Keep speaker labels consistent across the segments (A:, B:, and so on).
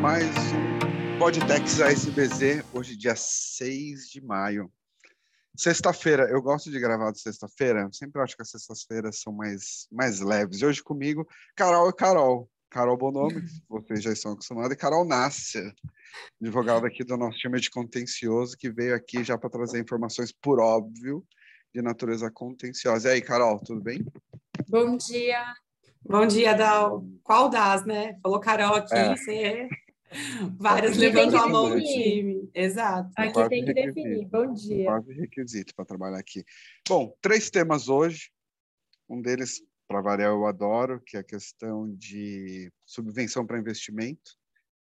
A: Mais um Podtex ASBZ, hoje dia 6 de maio. Sexta-feira, eu gosto de gravar de sexta-feira, sempre acho que as sextas-feiras são mais, mais leves. E hoje comigo, Carol e Carol. Carol Bonomi, vocês já estão acostumados, e Carol Nasser, advogada aqui do nosso time de contencioso, que veio aqui já para trazer informações, por óbvio, de natureza contenciosa. E aí, Carol, tudo bem?
B: Bom dia. Bom dia, Dal. Qual das, né? Falou Carol aqui, é. você é. Várias levantam a mão no time. Exato.
C: Aqui tem que definir. Bom dia.
A: Quase requisito para trabalhar aqui. Bom, três temas hoje. Um deles para variar, eu adoro, que é a questão de subvenção para investimento,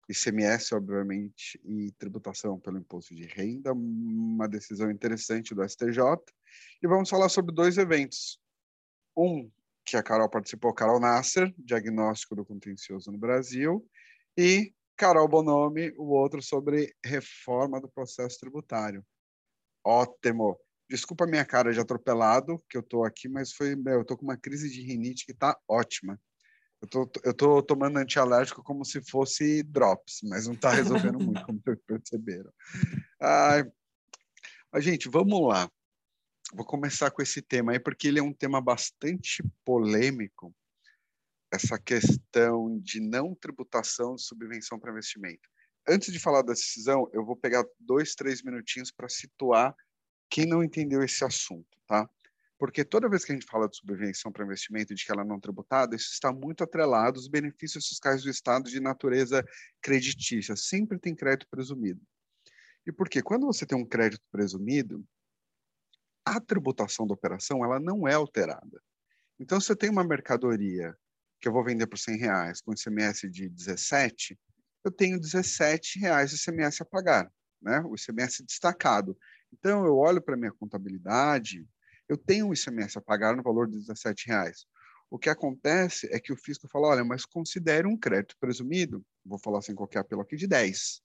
A: ICMS, obviamente, e tributação pelo imposto de renda, uma decisão interessante do STJ. E vamos falar sobre dois eventos. Um, que a Carol participou, Carol Nasser, diagnóstico do contencioso no Brasil, e Carol Bonomi, o outro sobre reforma do processo tributário. Ótimo! Desculpa a minha cara de atropelado, que eu tô aqui, mas foi, meu, eu tô com uma crise de rinite que tá ótima. Eu tô, eu tô tomando antialérgico como se fosse drops, mas não tá resolvendo muito, como vocês perceberam. Ai, mas, gente, vamos lá. Vou começar com esse tema aí, porque ele é um tema bastante polêmico, essa questão de não tributação de subvenção para investimento. Antes de falar da decisão, eu vou pegar dois, três minutinhos para situar quem não entendeu esse assunto, tá? Porque toda vez que a gente fala de subvenção para investimento de que ela não é tributada, isso está muito atrelado aos benefícios fiscais do Estado de natureza creditícia. Sempre tem crédito presumido. E por quê? Quando você tem um crédito presumido, a tributação da operação ela não é alterada. Então, se eu tenho uma mercadoria que eu vou vender por 100 reais com ICMS de 17, eu tenho 17 reais de ICMS a pagar, né? O ICMS destacado. Então, eu olho para a minha contabilidade, eu tenho um ICMS a pagar no valor de 17 reais. O que acontece é que o fisco fala, olha, mas considere um crédito presumido, vou falar sem qualquer apelo aqui, de 10.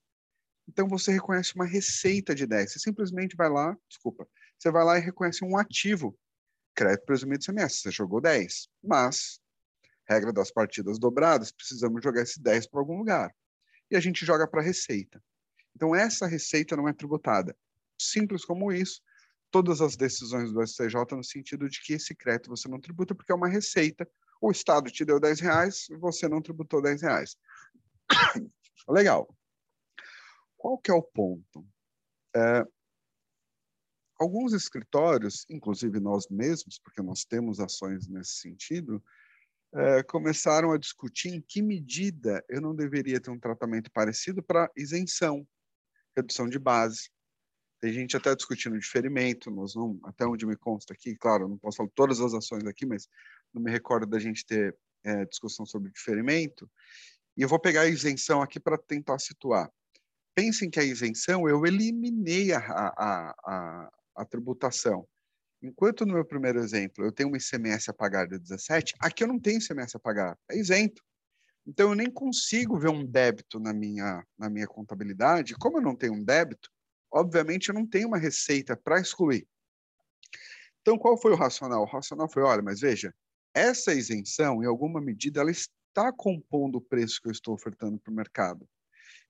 A: Então, você reconhece uma receita de 10. Você simplesmente vai lá, desculpa, você vai lá e reconhece um ativo, crédito presumido de ICMS, você jogou 10. Mas, regra das partidas dobradas, precisamos jogar esse 10 para algum lugar. E a gente joga para a receita. Então, essa receita não é tributada simples como isso, todas as decisões do STJ no sentido de que esse crédito você não tributa porque é uma receita. O Estado te deu 10 reais, você não tributou 10 reais. Legal. Qual que é o ponto? É, alguns escritórios, inclusive nós mesmos, porque nós temos ações nesse sentido, é, começaram a discutir em que medida eu não deveria ter um tratamento parecido para isenção, redução de base, tem gente até discutindo diferimento, nós não, até onde me consta aqui, claro, não posso falar todas as ações aqui, mas não me recordo da gente ter é, discussão sobre diferimento. E eu vou pegar a isenção aqui para tentar situar. Pensem que a isenção, eu eliminei a, a, a, a tributação. Enquanto no meu primeiro exemplo eu tenho um ICMS a pagar de 17, aqui eu não tenho ICMS a pagar, é isento. Então eu nem consigo ver um débito na minha, na minha contabilidade. Como eu não tenho um débito, obviamente eu não tenho uma receita para excluir. Então, qual foi o racional? O racional foi, olha, mas veja, essa isenção, em alguma medida, ela está compondo o preço que eu estou ofertando para o mercado.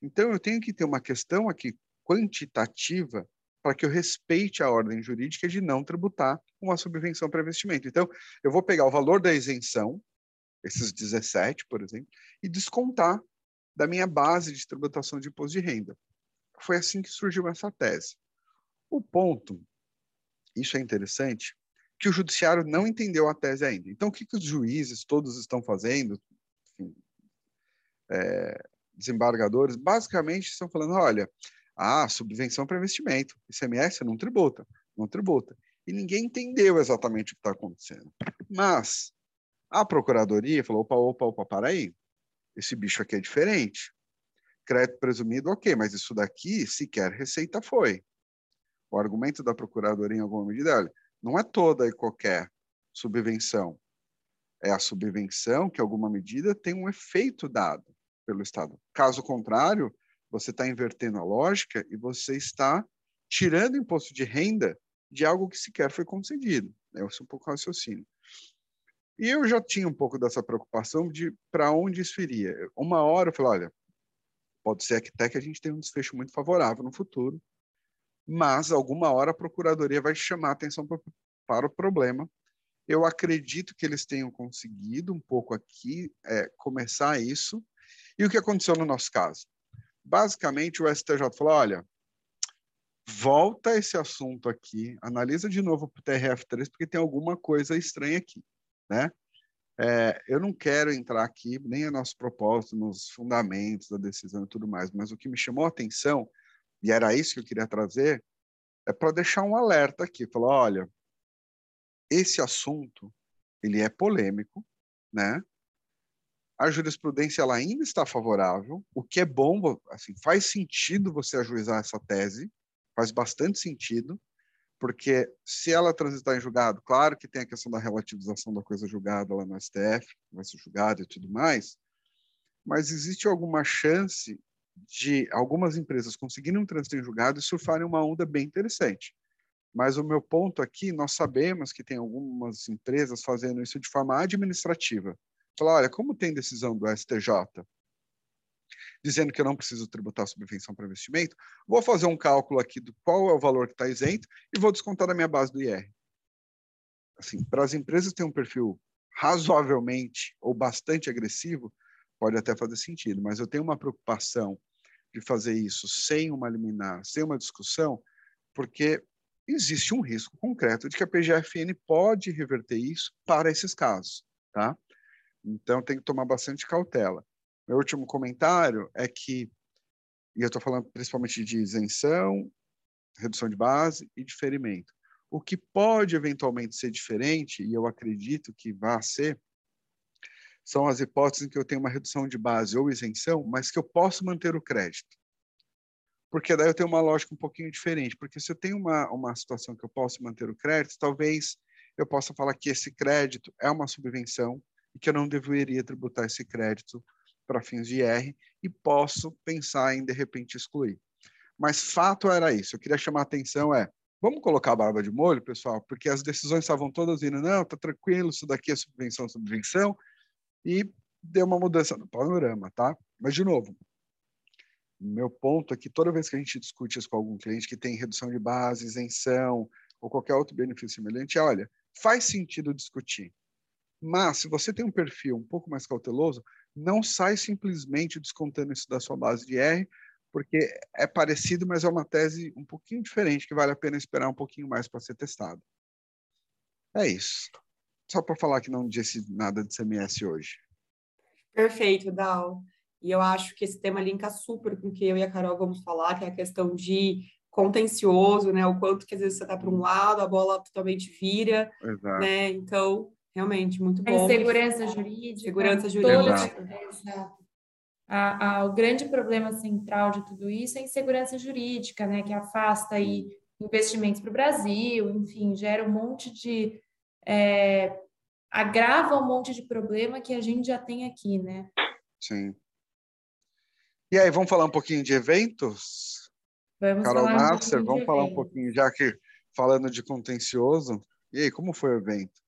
A: Então, eu tenho que ter uma questão aqui quantitativa para que eu respeite a ordem jurídica de não tributar uma subvenção para investimento. Então, eu vou pegar o valor da isenção, esses 17, por exemplo, e descontar da minha base de tributação de imposto de renda. Foi assim que surgiu essa tese. O ponto, isso é interessante, que o judiciário não entendeu a tese ainda. Então, o que, que os juízes todos estão fazendo, enfim, é, desembargadores, basicamente estão falando, olha, ah, subvenção para investimento, ICMS não tributa, não tributa. E ninguém entendeu exatamente o que está acontecendo. Mas a procuradoria falou, opa, opa, opa, para aí, esse bicho aqui é diferente crédito presumido, ok, mas isso daqui sequer receita foi. O argumento da Procuradoria, em alguma medida, olha, não é toda e qualquer subvenção. É a subvenção que, em alguma medida, tem um efeito dado pelo Estado. Caso contrário, você está invertendo a lógica e você está tirando imposto de renda de algo que sequer foi concedido. Esse é um pouco o raciocínio. E eu já tinha um pouco dessa preocupação de para onde isso iria. Uma hora eu falei, olha, pode ser até que a gente tenha um desfecho muito favorável no futuro, mas alguma hora a procuradoria vai chamar atenção para o problema. Eu acredito que eles tenham conseguido um pouco aqui é, começar isso. E o que aconteceu no nosso caso? Basicamente, o STJ falou: olha, volta esse assunto aqui, analisa de novo para o TRF3, porque tem alguma coisa estranha aqui né? É, eu não quero entrar aqui, nem é nosso propósito, nos fundamentos da decisão e tudo mais, mas o que me chamou a atenção, e era isso que eu queria trazer, é para deixar um alerta aqui, falar, olha, esse assunto, ele é polêmico, né? A jurisprudência ela ainda está favorável, o que é bom, assim, faz sentido você ajuizar essa tese, faz bastante sentido, porque se ela transitar em julgado, claro que tem a questão da relativização da coisa julgada lá no STF, vai ser julgado e tudo mais, mas existe alguma chance de algumas empresas conseguirem um trânsito em julgado e surfarem uma onda bem interessante. Mas o meu ponto aqui, nós sabemos que tem algumas empresas fazendo isso de forma administrativa. Falar, olha, como tem decisão do STJ dizendo que eu não preciso tributar subvenção para investimento, vou fazer um cálculo aqui do qual é o valor que está isento e vou descontar da minha base do IR. Assim, para as empresas ter um perfil razoavelmente ou bastante agressivo, pode até fazer sentido, mas eu tenho uma preocupação de fazer isso sem uma liminar, sem uma discussão, porque existe um risco concreto de que a PGFN pode reverter isso para esses casos, tá? Então tem que tomar bastante cautela. Meu último comentário é que, e eu estou falando principalmente de isenção, redução de base e diferimento. O que pode eventualmente ser diferente, e eu acredito que vá ser, são as hipóteses em que eu tenho uma redução de base ou isenção, mas que eu posso manter o crédito. Porque daí eu tenho uma lógica um pouquinho diferente. Porque se eu tenho uma, uma situação que eu posso manter o crédito, talvez eu possa falar que esse crédito é uma subvenção e que eu não deveria tributar esse crédito para fins de IR e posso pensar em, de repente, excluir. Mas fato era isso. Eu queria chamar a atenção é, vamos colocar a barba de molho, pessoal, porque as decisões estavam todas indo, não, tá tranquilo, isso daqui é subvenção, subvenção, e deu uma mudança no panorama, tá? Mas, de novo, meu ponto é que toda vez que a gente discute isso com algum cliente que tem redução de base, isenção ou qualquer outro benefício semelhante, olha, faz sentido discutir. Mas, se você tem um perfil um pouco mais cauteloso, não sai simplesmente descontando isso da sua base de R, porque é parecido, mas é uma tese um pouquinho diferente, que vale a pena esperar um pouquinho mais para ser testado. É isso. Só para falar que não disse nada de CMS hoje.
B: Perfeito, Dal. E eu acho que esse tema linka super com o que eu e a Carol vamos falar, que é a questão de contencioso, né? O quanto que às vezes você está para um lado, a bola totalmente vira, Exato. né? Então, Realmente, muito bom.
C: A segurança jurídica.
B: Segurança jurídica.
C: A, a, o grande problema central de tudo isso é a insegurança jurídica, né, que afasta aí investimentos para o Brasil, enfim, gera um monte de é, agrava um monte de problema que a gente já tem aqui, né?
A: Sim. E aí, vamos falar um pouquinho de eventos?
C: Vamos
A: Carol
C: falar
A: Nasser, um vamos falar um pouquinho, já que falando de contencioso. E aí, como foi o evento?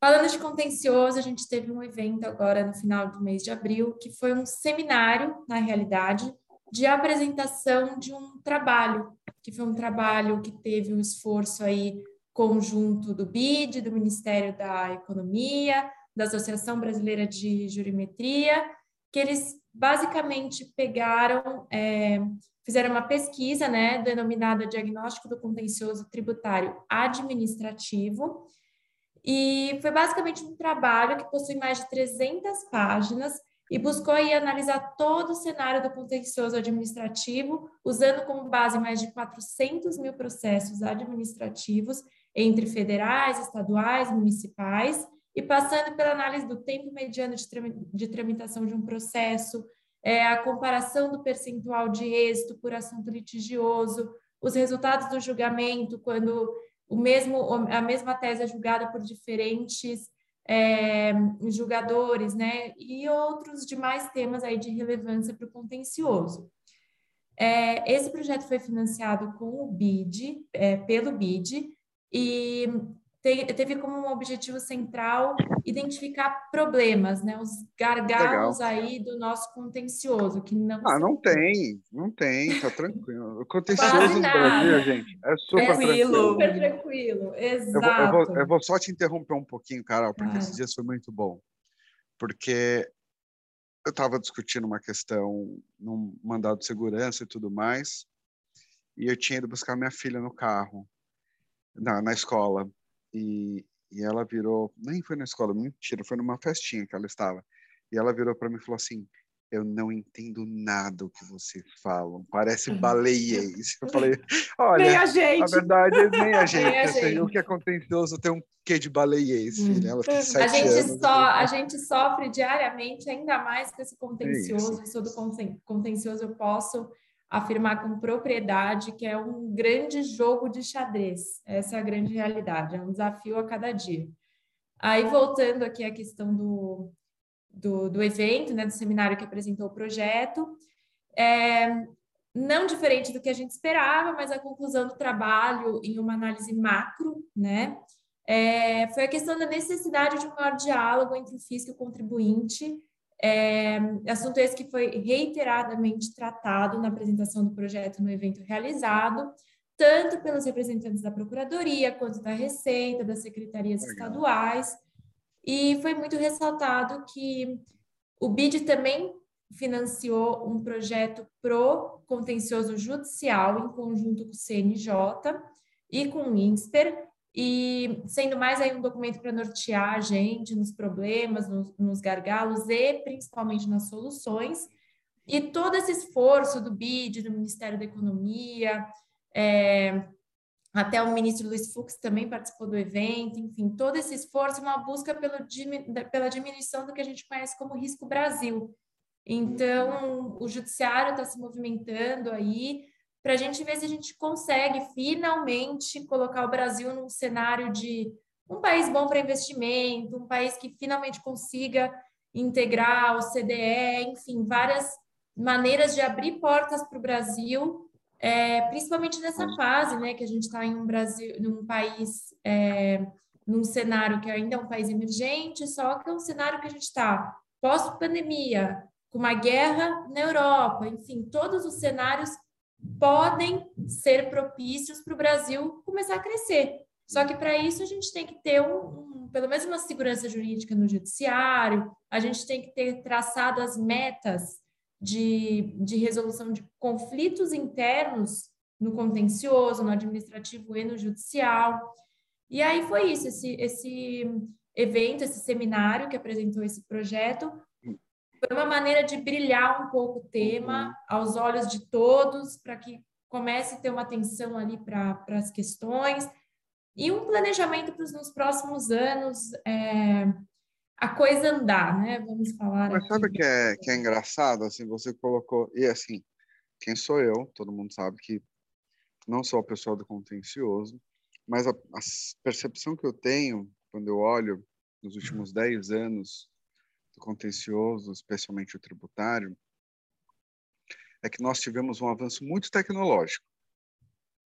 C: Falando de contencioso, a gente teve um evento agora no final do mês de abril, que foi um seminário, na realidade, de apresentação de um trabalho, que foi um trabalho que teve um esforço aí conjunto do BID, do Ministério da Economia, da Associação Brasileira de Jurimetria, que eles basicamente pegaram, é, fizeram uma pesquisa, né, denominada Diagnóstico do Contencioso Tributário Administrativo, e foi basicamente um trabalho que possui mais de 300 páginas e buscou aí analisar todo o cenário do contencioso administrativo, usando como base mais de 400 mil processos administrativos entre federais, estaduais, municipais, e passando pela análise do tempo mediano de tramitação de um processo, é, a comparação do percentual de êxito por assunto litigioso, os resultados do julgamento quando o mesmo, a mesma tese é julgada por diferentes é, julgadores, né? E outros demais temas aí de relevância para o contencioso. É, esse projeto foi financiado com o BID, é, pelo BID, e teve como um objetivo central identificar problemas, né, os gargalos Legal. aí do nosso contencioso, que não
A: Ah, não tem, não tem, tá tranquilo. O contencioso no Brasil, gente, é super é tranquilo.
C: Super tranquilo, exato.
A: Eu vou, eu, vou, eu vou, só te interromper um pouquinho, Carol, porque ah. esses dias foi muito bom. Porque eu estava discutindo uma questão num mandado de segurança e tudo mais, e eu tinha ido buscar minha filha no carro, na, na escola, e, e ela virou, nem foi na escola, mentira, foi numa festinha que ela estava, e ela virou para mim e falou assim, eu não entendo nada o que você fala, parece uhum. baleiês. Eu falei, olha, nem a, gente. a verdade nem a gente, nem a gente. o que é contencioso tem um quê de baleiês, hum. filha, ela tem
C: sete a gente anos. Só, a gente sofre diariamente, ainda mais com esse contencioso, é isso. do contencioso eu posso afirmar com propriedade que é um grande jogo de xadrez, essa é a grande realidade, é um desafio a cada dia. Aí, voltando aqui à questão do, do, do evento, né, do seminário que apresentou o projeto. É, não diferente do que a gente esperava, mas a conclusão do trabalho em uma análise macro, né, é, foi a questão da necessidade de um maior diálogo entre o fisco e o contribuinte, é, assunto esse que foi reiteradamente tratado na apresentação do projeto no evento realizado, tanto pelos representantes da Procuradoria, quanto da Receita, das secretarias Legal. estaduais, e foi muito ressaltado que o BID também financiou um projeto pro contencioso judicial em conjunto com o CNJ e com o INSPER, e sendo mais aí um documento para nortear a gente nos problemas, nos, nos gargalos e principalmente nas soluções. E todo esse esforço do BID, do Ministério da Economia, é, até o ministro Luiz Fux também participou do evento, enfim, todo esse esforço uma busca pelo, pela diminuição do que a gente conhece como risco Brasil. Então, o judiciário está se movimentando aí para a gente ver se a gente consegue finalmente colocar o Brasil num cenário de um país bom para investimento, um país que finalmente consiga integrar o CDE, enfim, várias maneiras de abrir portas para o Brasil é, principalmente nessa fase, né, que a gente está em um Brasil, num país, é, num cenário que ainda é um país emergente, só que é um cenário que a gente está pós-pandemia, com uma guerra na Europa, enfim, todos os cenários podem ser propícios para o Brasil começar a crescer. Só que para isso a gente tem que ter um, um, pelo menos uma segurança jurídica no judiciário, a gente tem que ter traçado as metas de, de resolução de conflitos internos no contencioso, no administrativo e no judicial. E aí foi isso, esse, esse evento, esse seminário que apresentou esse projeto, foi uma maneira de brilhar um pouco o tema aos olhos de todos, para que comece a ter uma atenção ali para as questões e um planejamento para os nos próximos anos, é, a coisa andar, né? Vamos falar.
A: Mas aqui. sabe que é que é engraçado assim? Você colocou e assim, quem sou eu? Todo mundo sabe que não sou a pessoa do contencioso, mas a, a percepção que eu tenho quando eu olho nos últimos 10 anos do contencioso, especialmente o tributário, é que nós tivemos um avanço muito tecnológico,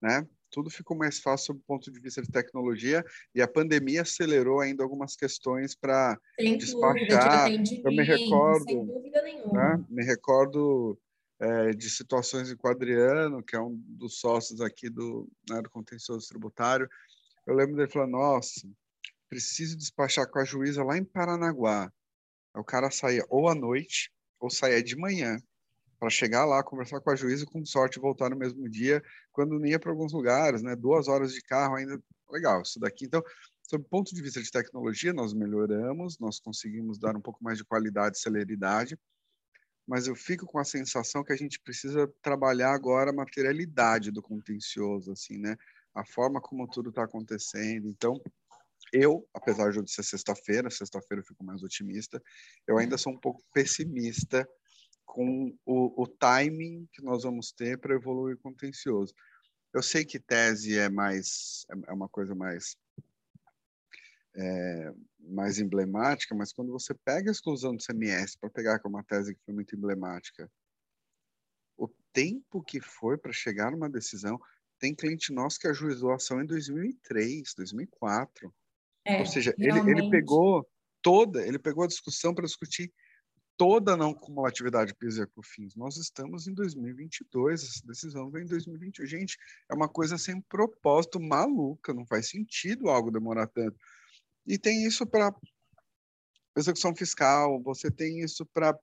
A: né? tudo ficou mais fácil do ponto de vista de tecnologia e a pandemia acelerou ainda algumas questões para despachar.
C: Dúvida,
A: eu me recordo, sem dúvida nenhuma. Né? Me recordo é, de situações em Quadriano, que é um dos sócios aqui do, né, do contencioso tributário. Eu lembro dele falando: Nossa, preciso despachar com a juíza lá em Paranaguá. O cara saía ou à noite ou saía de manhã para chegar lá, conversar com a juíza e, com sorte, voltar no mesmo dia, quando nem ia para alguns lugares, né? Duas horas de carro ainda. Legal, isso daqui. Então, sob o ponto de vista de tecnologia, nós melhoramos, nós conseguimos dar um pouco mais de qualidade e celeridade, mas eu fico com a sensação que a gente precisa trabalhar agora a materialidade do contencioso, assim, né? A forma como tudo está acontecendo. Então, eu, apesar de ser sexta-feira, sexta-feira eu fico mais otimista, eu ainda sou um pouco pessimista com o, o timing que nós vamos ter para evoluir contencioso. Eu sei que tese é mais é, é uma coisa mais é, mais emblemática, mas quando você pega a exclusão do CMS para pegar com uma tese que foi muito emblemática, o tempo que foi para chegar numa decisão, tem cliente nosso que ajuizou a ação em 2003, 2004. É, Ou seja, ele, ele pegou toda, ele pegou a discussão para discutir toda a não cumulatividade PIS e COFINS. Nós estamos em 2022, essa decisão vem em 2021. Gente, é uma coisa sem propósito, maluca, não faz sentido algo demorar tanto. E tem isso para execução fiscal, você tem isso para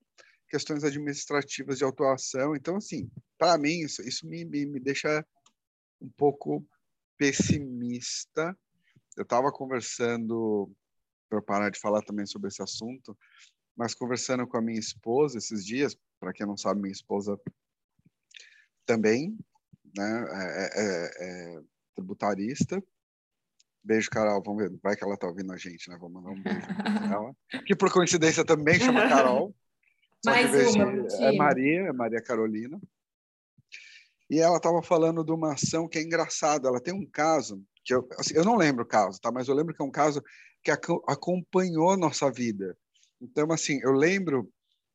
A: questões administrativas de autuação. Então, assim, para mim, isso, isso me, me, me deixa um pouco pessimista. Eu estava conversando, para parar de falar também sobre esse assunto, mas conversando com a minha esposa esses dias, para quem não sabe, minha esposa também né, é, é, é, é tributarista. Beijo, Carol. Vamos ver, vai que ela está ouvindo a gente, né? Vamos mandar um beijo para ela. Que por coincidência também chama Carol.
C: Mais uma,
A: é Maria, é Maria Carolina. E ela estava falando de uma ação que é engraçada. Ela tem um caso que eu, assim, eu não lembro o caso, tá? Mas eu lembro que é um caso que acompanhou nossa vida. Então, assim, eu lembro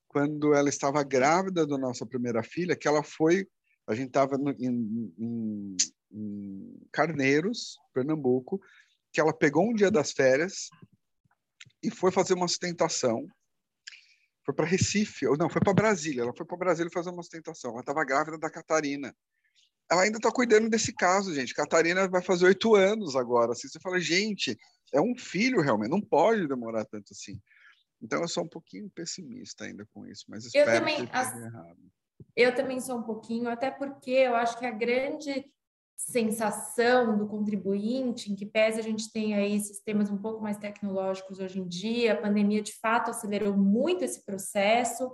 A: quando ela estava grávida da nossa primeira filha, que ela foi, a gente estava em, em, em Carneiros, Pernambuco, que ela pegou um dia das férias e foi fazer uma sustentação. Foi para Recife, ou não, foi para Brasília. Ela foi para Brasília fazer uma sustentação. Ela estava grávida da Catarina. Ela ainda está cuidando desse caso, gente. Catarina vai fazer oito anos agora. Assim, você fala, gente, é um filho realmente, não pode demorar tanto assim. Então eu sou um pouquinho pessimista ainda com isso, mas espero eu também, que esteja errado.
C: Eu também sou um pouquinho, até porque eu acho que a grande sensação do contribuinte, em que pese a gente tem aí sistemas um pouco mais tecnológicos hoje em dia, a pandemia de fato acelerou muito esse processo,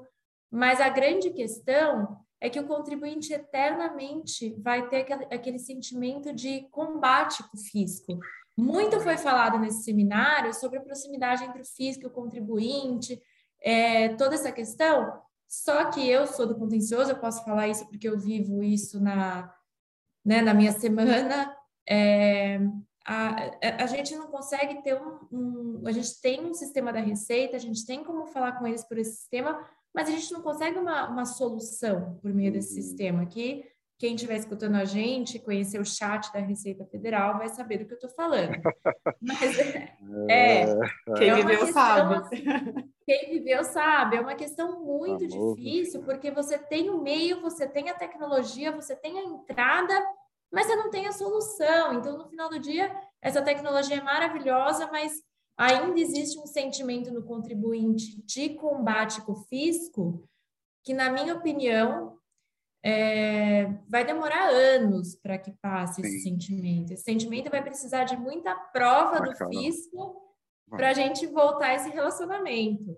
C: mas a grande questão é que o contribuinte eternamente vai ter aquele, sentimento de combate com o fisco. Muito foi falado nesse seminário sobre a proximidade entre o fisco e o contribuinte, é, toda essa questão. Só que eu sou do contencioso, eu posso falar isso porque eu vivo isso na, né, na minha semana. É, a, a gente não consegue ter um, um, A gente tem um sistema da receita, a gente tem como falar com eles por esse sistema, mas a gente não consegue uma, uma solução por meio desse uhum. sistema aqui quem estiver escutando a gente, conhecer o chat da Receita Federal, vai saber do que eu estou falando. Mas é,
B: é, quem é viveu questão, sabe.
C: Assim, quem viveu sabe. É uma questão muito Amor. difícil, porque você tem o meio, você tem a tecnologia, você tem a entrada, mas você não tem a solução. Então, no final do dia, essa tecnologia é maravilhosa, mas ainda existe um sentimento no contribuinte de combate com o fisco, que, na minha opinião, é, vai demorar anos para que passe Sim. esse sentimento. Esse sentimento vai precisar de muita prova do fisco para a gente voltar a esse relacionamento.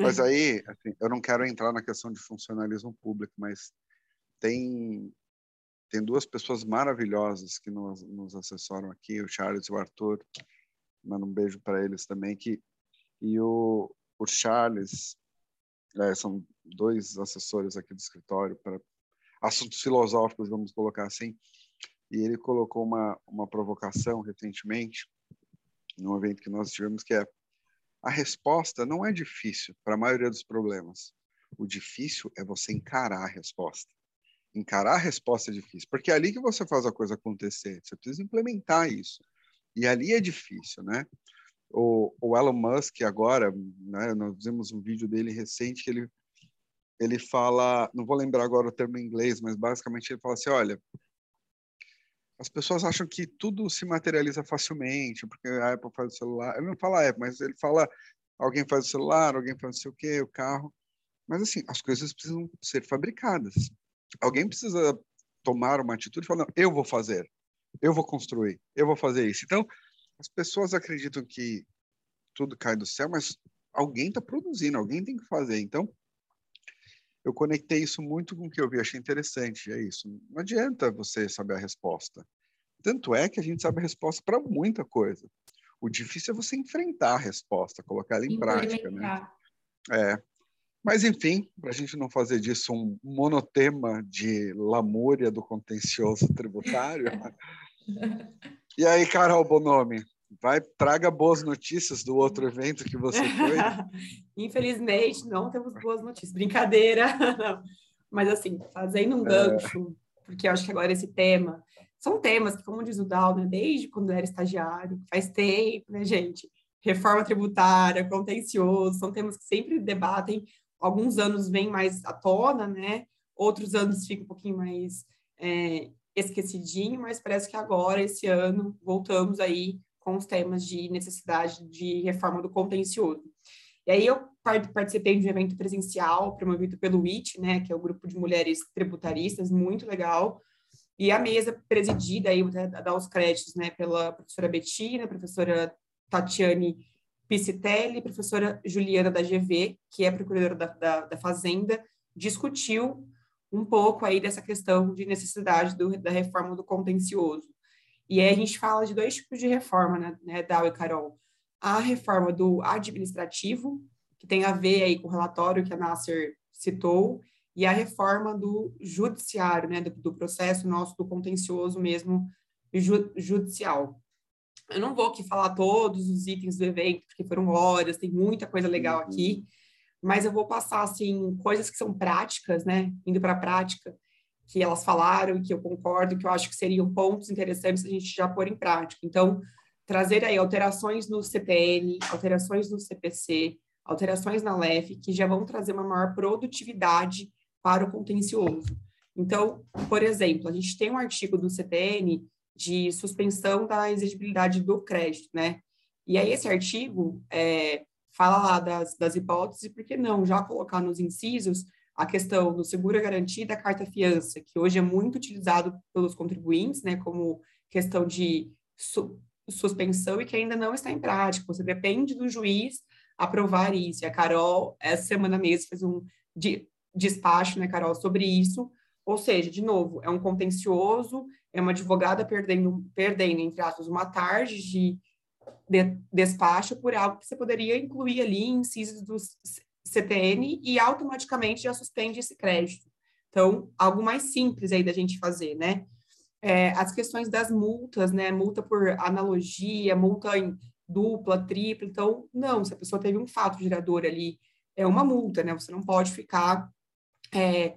A: Mas aí, assim, eu não quero entrar na questão de funcionalismo público, mas tem tem duas pessoas maravilhosas que nos, nos assessoram aqui, o Charles e o Arthur. Mando um beijo para eles também. Que, e o, o Charles, é, são dois assessores aqui do escritório para assuntos filosóficos, vamos colocar assim. E ele colocou uma, uma provocação recentemente, num evento que nós tivemos, que é a resposta não é difícil para a maioria dos problemas. O difícil é você encarar a resposta. Encarar a resposta é difícil, porque é ali que você faz a coisa acontecer. Você precisa implementar isso. E ali é difícil, né? O, o Elon Musk agora, né, nós vimos um vídeo dele recente que ele ele fala, não vou lembrar agora o termo em inglês, mas basicamente ele fala assim, olha, as pessoas acham que tudo se materializa facilmente, porque a Apple faz o celular, ele não fala Apple, mas ele fala alguém faz o celular, alguém faz não sei o quê, o carro, mas assim, as coisas precisam ser fabricadas. Alguém precisa tomar uma atitude e falar, não, eu vou fazer, eu vou construir, eu vou fazer isso. Então, as pessoas acreditam que tudo cai do céu, mas alguém está produzindo, alguém tem que fazer. Então, eu conectei isso muito com o que eu vi, achei interessante. É isso. Não adianta você saber a resposta. Tanto é que a gente sabe a resposta para muita coisa. O difícil é você enfrentar a resposta, colocar ela em prática, né? É. Mas, enfim, para a gente não fazer disso um monotema de lamúria do contencioso tributário. e aí, Carol Bonomi, vai traga boas notícias do outro evento que você foi.
B: Infelizmente, não temos boas notícias. Brincadeira. Mas assim, fazendo um é. gancho, é. porque eu acho que agora esse tema são temas que, como diz o Dal, né, desde quando eu era estagiário, faz tempo, né, gente? reforma tributária, contencioso, são temas que sempre debatem. Alguns anos vêm mais à tona, né? Outros anos fica um pouquinho mais é, esquecidinho, mas parece que agora, esse ano, voltamos aí com os temas de necessidade de reforma do contencioso. E aí eu participei de um evento presencial promovido pelo WIT, né, que é o grupo de mulheres tributaristas, muito legal, e a mesa presidida aí, vou dar os créditos, né, pela professora Betina, professora Tatiane Piscitelli, professora Juliana da GV, que é procuradora da, da, da Fazenda, discutiu um pouco aí dessa questão de necessidade do, da reforma do contencioso. E aí a gente fala de dois tipos de reforma, né, né Dal e Carol. A reforma do administrativo, que tem a ver aí com o relatório que a Nasser citou, e a reforma do judiciário, né, do, do processo nosso do contencioso mesmo ju, judicial. Eu não vou aqui falar todos os itens do evento, porque foram horas, tem muita coisa legal aqui, mas eu vou passar, assim, coisas que são práticas, né, indo para a prática, que elas falaram e que eu concordo, que eu acho que seriam pontos interessantes a gente já pôr em prática. Então, trazer aí alterações no CPN, alterações no CPC, alterações na LEF, que já vão trazer uma maior produtividade para o contencioso. Então, por exemplo, a gente tem um artigo do CPN de suspensão da exigibilidade do crédito, né? E aí esse artigo é, fala lá das, das hipóteses, por que não já colocar nos incisos a questão do seguro garantia da carta fiança, que hoje é muito utilizado pelos contribuintes, né, como questão de su suspensão e que ainda não está em prática. Você depende do juiz aprovar isso. E a Carol, essa semana mesmo, fez um de, despacho, né, Carol, sobre isso. Ou seja, de novo, é um contencioso, é uma advogada perdendo, perdendo entre aspas, uma tarde de, de despacho por algo que você poderia incluir ali em incisos do CTN e automaticamente já suspende esse crédito. Então, algo mais simples aí da gente fazer, né? É, as questões das multas, né? Multa por analogia, multa em dupla, tripla. Então, não, se a pessoa teve um fato gerador ali, é uma multa, né? Você não pode ficar é,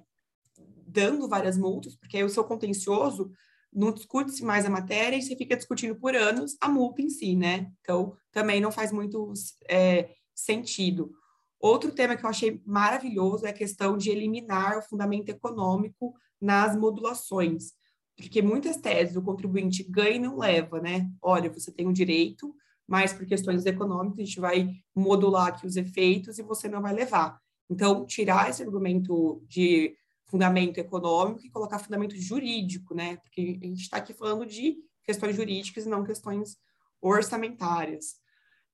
B: dando várias multas, porque aí o seu contencioso não discute-se mais a matéria e você fica discutindo por anos a multa em si, né? Então, também não faz muito é, sentido. Outro tema que eu achei maravilhoso é a questão de eliminar o fundamento econômico nas modulações, porque muitas teses o contribuinte ganha e não leva, né? Olha, você tem um direito, mas por questões econômicas a gente vai modular aqui os efeitos e você não vai levar. Então, tirar esse argumento de fundamento econômico e colocar fundamento jurídico, né? Porque a gente está aqui falando de questões jurídicas e não questões orçamentárias.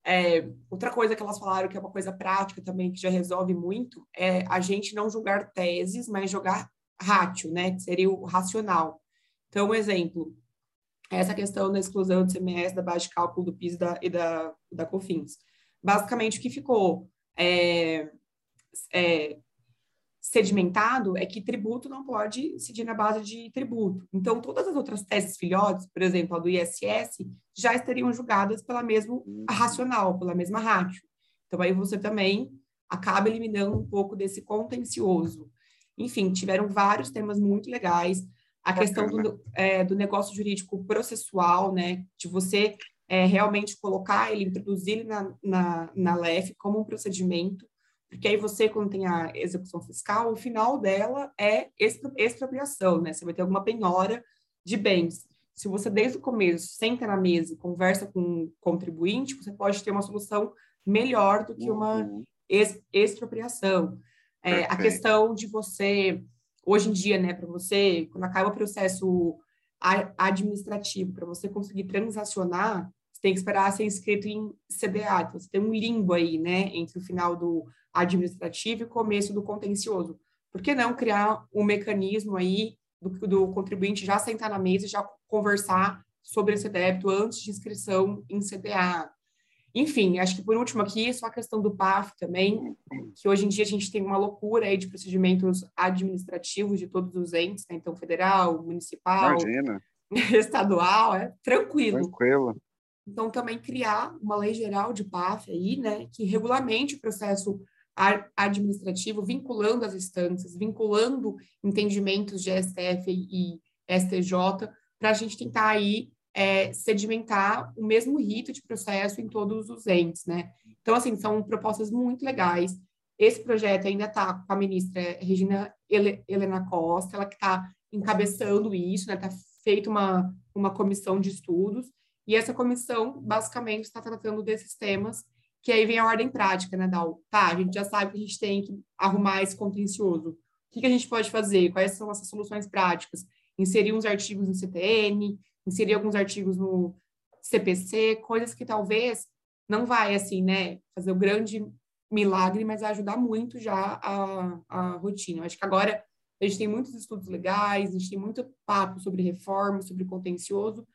B: É, outra coisa que elas falaram que é uma coisa prática também, que já resolve muito, é a gente não julgar teses, mas jogar ratio, né? Que seria o racional. Então, um exemplo, essa questão da exclusão do CMS, da base de cálculo do PIS da, e da, da COFINS. Basicamente, o que ficou é, é, sedimentado é que tributo não pode incidir na base de tributo. Então, todas as outras teses filhotes, por exemplo, a do ISS, já estariam julgadas pela mesma racional, pela mesma rádio. Então, aí você também acaba eliminando um pouco desse contencioso. Enfim, tiveram vários temas muito legais. A questão do, é, do negócio jurídico processual, né, de você é, realmente colocar ele, introduzir ele na, na, na LEF como um procedimento, porque aí você, quando tem a execução fiscal, o final dela é expropriação, né? Você vai ter alguma penhora de bens. Se você, desde o começo, senta na mesa e conversa com o contribuinte, você pode ter uma solução melhor do que uma uhum. expropriação. É, a questão de você, hoje em dia, né, para você, quando acaba o processo administrativo, para você conseguir transacionar, você tem que esperar ser inscrito em CDA. Então, você tem um limbo aí, né, entre o final do administrativo e o começo do contencioso. Por que não criar um mecanismo aí do, do contribuinte já sentar na mesa e já conversar sobre esse débito antes de inscrição em CDA? Enfim, acho que por último aqui, só a questão do PAF também, que hoje em dia a gente tem uma loucura aí de procedimentos administrativos de todos os entes, né? então federal, municipal, Imagina. estadual, é tranquilo.
A: Tranquilo.
B: Então, também criar uma lei geral de PAF aí, né, que regulamente o processo administrativo, vinculando as instâncias, vinculando entendimentos de STF e STJ, para a gente tentar aí é, sedimentar o mesmo rito de processo em todos os entes, né? Então, assim, são propostas muito legais. Esse projeto ainda está com a ministra Regina Helena Costa, ela que está encabeçando isso, né? Está feita uma, uma comissão de estudos, e essa comissão, basicamente, está tratando desses temas, que aí vem a ordem prática, né, Dal? Tá, a gente já sabe que a gente tem que arrumar esse contencioso. O que, que a gente pode fazer? Quais são essas soluções práticas? Inserir uns artigos no CTN, inserir alguns artigos no CPC, coisas que talvez não vai, assim, né, fazer o grande milagre, mas vai ajudar muito já a, a rotina. Eu acho que agora a gente tem muitos estudos legais, a gente tem muito papo sobre reforma, sobre contencioso,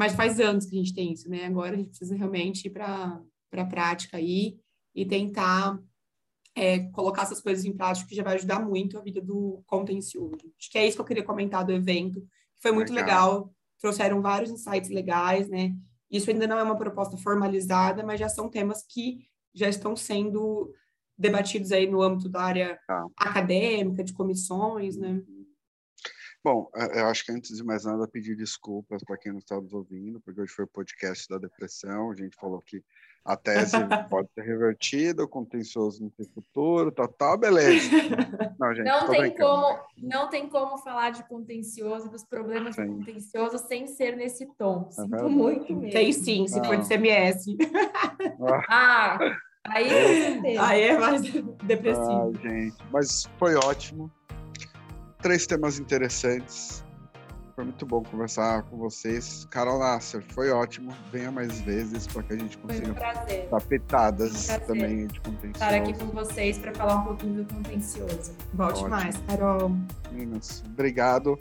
B: mas faz anos que a gente tem isso, né? Agora a gente precisa realmente ir para a prática aí e tentar é, colocar essas coisas em prática, que já vai ajudar muito a vida do contencioso. Acho que é isso que eu queria comentar do evento, que foi muito legal. legal, trouxeram vários insights legais, né? Isso ainda não é uma proposta formalizada, mas já são temas que já estão sendo debatidos aí no âmbito da área tá. acadêmica, de comissões, né?
A: Bom, eu acho que antes de mais nada, pedir desculpas para quem não está nos ouvindo, porque hoje foi o podcast da depressão. A gente falou que a tese pode ser revertida, o contencioso não tem futuro, tá, tá, beleza.
C: Não, gente, não tem como, não tem como falar de contencioso, dos problemas sim. do contencioso sem ser nesse tom. É Sinto muito mesmo.
B: Tem sim, se for de CMS.
C: ah, Aí,
B: Aí é mais depressivo.
A: Ah, gente, mas foi ótimo. Três temas interessantes. Foi muito bom conversar com vocês. Carol Nasser, foi ótimo. Venha mais vezes para que a gente consiga um dar pitadas um também de contencioso.
C: Estar aqui com vocês para falar um pouquinho do contencioso.
B: Volte ótimo. mais, Carol.
A: Meninas, obrigado.